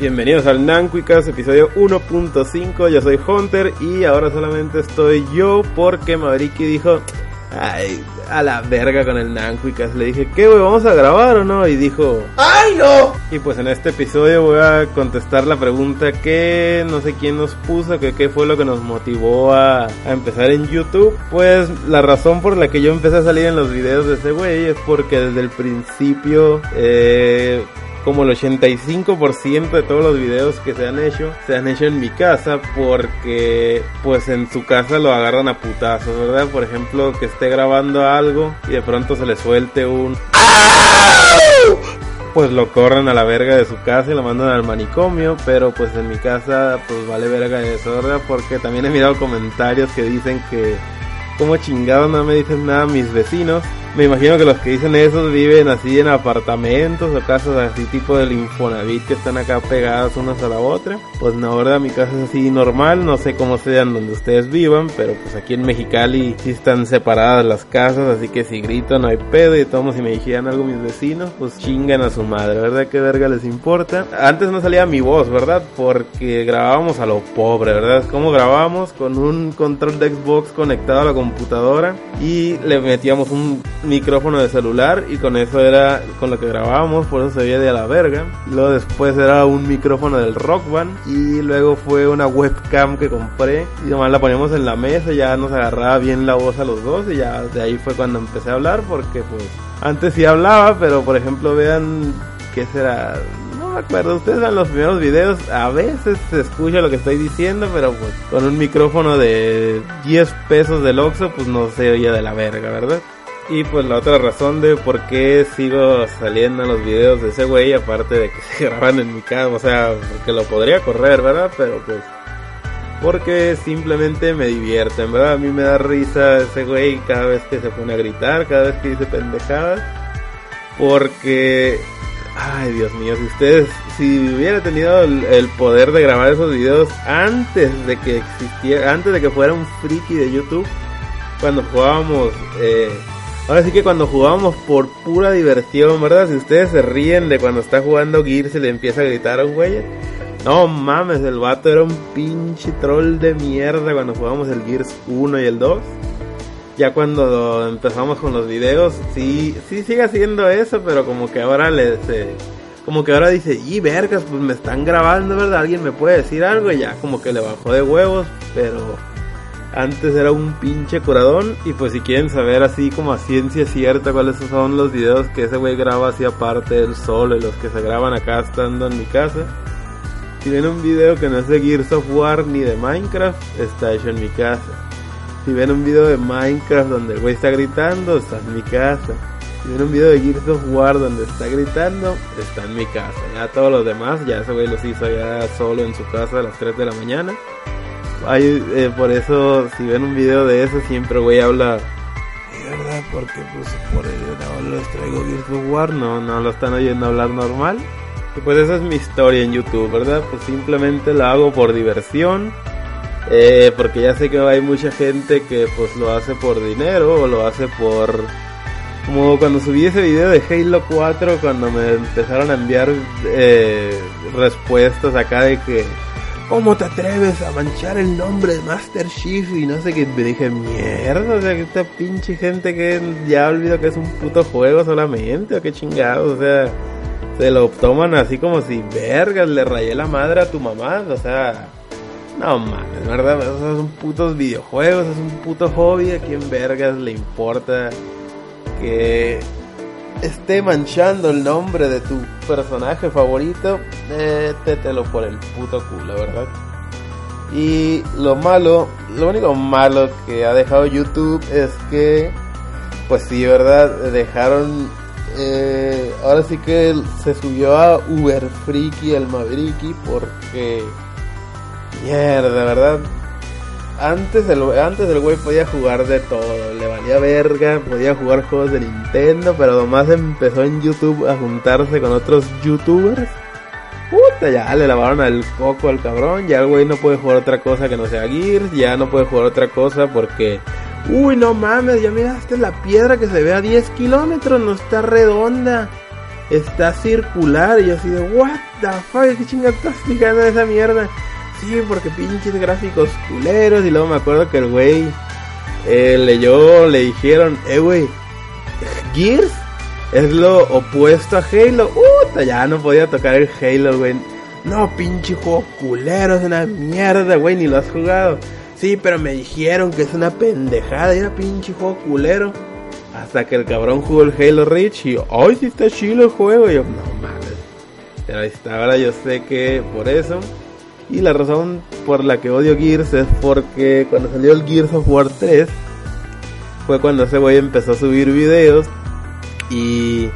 Bienvenidos al Nanquicas, episodio 1.5. Yo soy Hunter y ahora solamente estoy yo porque Mavericki dijo: Ay, a la verga con el Nanquicas. Le dije, ¿qué, güey? ¿Vamos a grabar o no? Y dijo, ¡ay, no! Y pues en este episodio voy a contestar la pregunta que no sé quién nos puso, que qué fue lo que nos motivó a, a empezar en YouTube. Pues la razón por la que yo empecé a salir en los videos de ese güey es porque desde el principio, eh como el 85% de todos los videos que se han hecho se han hecho en mi casa porque pues en su casa lo agarran a putazos, ¿verdad? Por ejemplo, que esté grabando algo y de pronto se le suelte un pues lo corren a la verga de su casa y lo mandan al manicomio, pero pues en mi casa pues vale verga eso, ¿verdad? Porque también he mirado comentarios que dicen que como chingado no me dicen nada mis vecinos me imagino que los que dicen eso viven así en apartamentos o casas así tipo del Infonavit que están acá pegadas unas a la otra. Pues no, verdad, mi casa es así normal, no sé cómo sean donde ustedes vivan, pero pues aquí en Mexicali sí están separadas las casas, así que si grito no hay pedo y todos si me dijeran algo mis vecinos, pues chingan a su madre, ¿verdad? ¿Qué verga les importa? Antes no salía mi voz, ¿verdad? Porque grabábamos a lo pobre, ¿verdad? ¿Cómo grabábamos? Con un control de Xbox conectado a la computadora y le metíamos un micrófono de celular y con eso era con lo que grabábamos, por eso se veía de la verga. Luego después era un micrófono del Rock Band y luego fue una webcam que compré y nomás la poníamos en la mesa, ya nos agarraba bien la voz a los dos y ya de ahí fue cuando empecé a hablar porque pues antes sí hablaba, pero por ejemplo vean qué será no me acuerdo, ustedes ven los primeros videos, a veces se escucha lo que estoy diciendo, pero pues con un micrófono de 10 pesos del Oxxo pues no se oía de la verga, ¿verdad? Y pues la otra razón de por qué sigo saliendo en los videos de ese güey, aparte de que se graban en mi casa, o sea, porque lo podría correr, ¿verdad? Pero pues porque simplemente me divierten, ¿verdad? A mí me da risa ese güey cada vez que se pone a gritar, cada vez que dice pendejadas. Porque, ay Dios mío, si ustedes, si hubiera tenido el, el, poder de grabar esos videos antes de que existiera, antes de que fuera un friki de YouTube, cuando jugábamos eh, Ahora sí que cuando jugábamos por pura diversión, ¿verdad? Si ustedes se ríen de cuando está jugando Gears y le empieza a gritar a un güey. No mames, el vato era un pinche troll de mierda cuando jugábamos el Gears 1 y el 2. Ya cuando empezamos con los videos, sí, sí sigue haciendo eso, pero como que ahora le... como que ahora dice, y vergas, pues me están grabando, ¿verdad? Alguien me puede decir algo y ya como que le bajó de huevos, pero antes era un pinche curadón. Y pues si quieren saber así como a ciencia cierta cuáles son los videos que ese güey graba así aparte del solo y los que se graban acá estando en mi casa. Si ven un video que no es de Gears of War ni de Minecraft, está hecho en mi casa. Si ven un video de Minecraft donde el güey está gritando, está en mi casa. Si ven un video de Gears of War donde está gritando, está en mi casa. Ya todos los demás, ya ese güey los hizo ya solo en su casa a las 3 de la mañana. Hay, eh, por eso, si ven un video de eso, siempre güey habla. De verdad, porque pues por el no les traigo of War, no, no lo están oyendo hablar normal. Y pues esa es mi historia en YouTube, ¿verdad? Pues simplemente la hago por diversión. Eh, porque ya sé que hay mucha gente que pues lo hace por dinero o lo hace por... Como cuando subí ese video de Halo 4, cuando me empezaron a enviar eh, respuestas acá de que ¿Cómo te atreves a manchar el nombre de Master Chief? Y no sé qué. Me dije, mierda, o sea, que esta pinche gente que ya olvidó que es un puto juego solamente, o qué chingados, o sea, se lo toman así como si, vergas, le rayé la madre a tu mamá, o sea, no mames, ¿verdad? Esos son putos videojuegos, es un puto hobby, a quién vergas le importa que esté manchando el nombre de tu personaje favorito, métetelo por el puto culo, ¿verdad? Y lo malo, lo único malo que ha dejado YouTube es que, pues sí, ¿verdad? Dejaron eh, ahora sí que se subió a Uber Freaky el Mavericki porque mierda, ¿verdad? Antes el, antes el güey podía jugar de todo, le valía verga, podía jugar juegos de Nintendo, pero nomás empezó en YouTube a juntarse con otros youtubers. Puta, ya le lavaron el coco al cabrón, ya el güey no puede jugar otra cosa que no sea Gears, ya no puede jugar otra cosa porque Uy, no mames, ya miraste la piedra que se ve a 10 kilómetros, no está redonda, está circular. Y yo así de, what the fuck, qué chingada estás en esa mierda. Sí, porque pinches gráficos culeros. Y luego me acuerdo que el güey eh, leyó, le dijeron, eh, güey, Gears es lo opuesto a Halo. Puta, ya no podía tocar el Halo, güey. No, pinche juego culero, es una mierda, güey, ni lo has jugado. Sí, pero me dijeron que es una pendejada, era pinche juego culero. Hasta que el cabrón jugó el Halo Reach y, ay, sí está chido el juego. Y yo, no mames. Pero ahí está, ahora yo sé que por eso. Y la razón por la que odio Gears es porque cuando salió el Gears of War 3, fue cuando ese güey empezó a subir videos. Y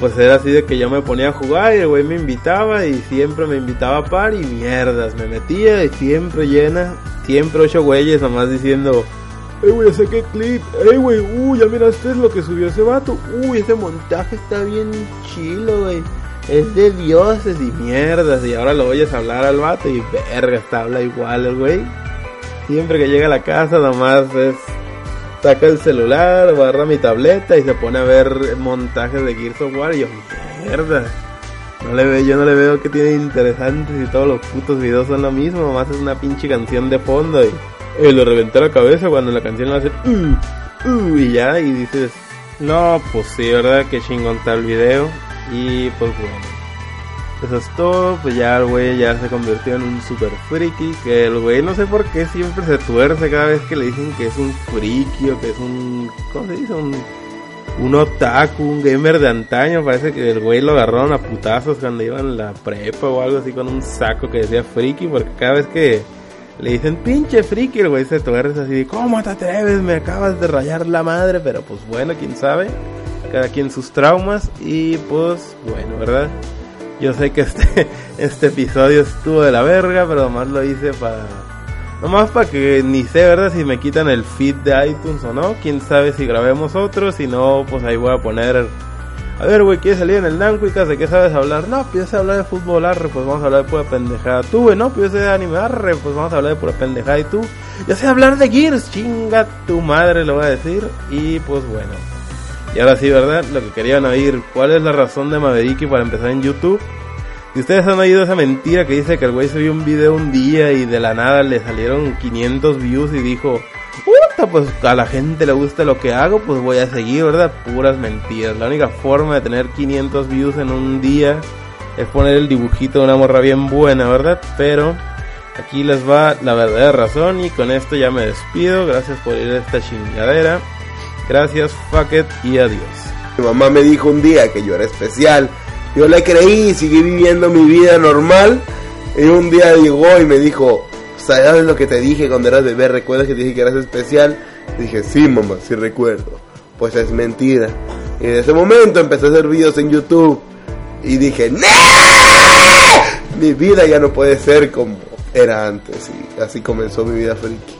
pues era así de que yo me ponía a jugar y el güey me invitaba y siempre me invitaba a par y mierdas, me metía y siempre llena siempre ocho güeyes nomás diciendo, ey güey, qué clip, ey güey, uy, ya miraste lo que subió ese vato, uy, ese montaje está bien chilo, güey. Es de dioses y mierdas. Y ahora lo oyes hablar al vato y verga, está habla igual el güey. Siempre que llega a la casa, nomás es. Saca el celular, agarra mi tableta y se pone a ver montajes de Gears of War. Y yo, mierda. No le veo, yo no le veo que tiene interesantes y todos los putos videos son lo mismo, nomás es una pinche canción de fondo y, y lo reventé la cabeza cuando la canción lo hace uh, uh, y ya y dices, no, pues sí, verdad, que chingón el video y pues bueno. Eso es todo, pues ya el güey ya se convirtió en un super friki, que el güey no sé por qué siempre se tuerce cada vez que le dicen que es un friki o que es un, ¿cómo se dice? Un un otaku, un gamer de antaño. Parece que el güey lo agarraron a putazos cuando iba en la prepa o algo así con un saco que decía friki. Porque cada vez que le dicen pinche friki, el güey se tuerce así: ¿Cómo te atreves? Me acabas de rayar la madre. Pero pues bueno, quién sabe. Cada quien sus traumas. Y pues bueno, ¿verdad? Yo sé que este, este episodio estuvo de la verga, pero nomás lo hice para Nomás para que ni sé, ¿verdad? Si me quitan el feed de iTunes o no. Quién sabe si grabemos otro. Si no, pues ahí voy a poner. A ver, güey, ¿quieres salir en el Nancuicas? ¿De qué sabes hablar? No, pues hablar de fútbol, arre, pues vamos a hablar de pura pendejada. Tú, güey, no, pues de anime, arre, pues vamos a hablar de pura pendejada. Y tú, yo sé hablar de Gears, chinga tu madre, lo voy a decir. Y pues bueno. Y ahora sí, ¿verdad? Lo que querían oír, ¿cuál es la razón de Mavericki para empezar en YouTube? Y ustedes han oído esa mentira que dice que el güey subió un video un día y de la nada le salieron 500 views y dijo, puta, pues a la gente le gusta lo que hago, pues voy a seguir, ¿verdad? Puras mentiras. La única forma de tener 500 views en un día es poner el dibujito de una morra bien buena, ¿verdad? Pero aquí les va la verdadera razón y con esto ya me despido. Gracias por ir a esta chingadera. Gracias, fuck it y adiós. Mi mamá me dijo un día que yo era especial yo le creí y seguí viviendo mi vida normal. Y un día llegó y me dijo, ¿sabes lo que te dije cuando eras bebé? ¿Recuerdas que te dije que eras especial? dije, sí, mamá, sí recuerdo. Pues es mentira. Y en ese momento empecé a hacer videos en YouTube. Y dije, ¡No! Mi vida ya no puede ser como era antes. Y así comenzó mi vida friki.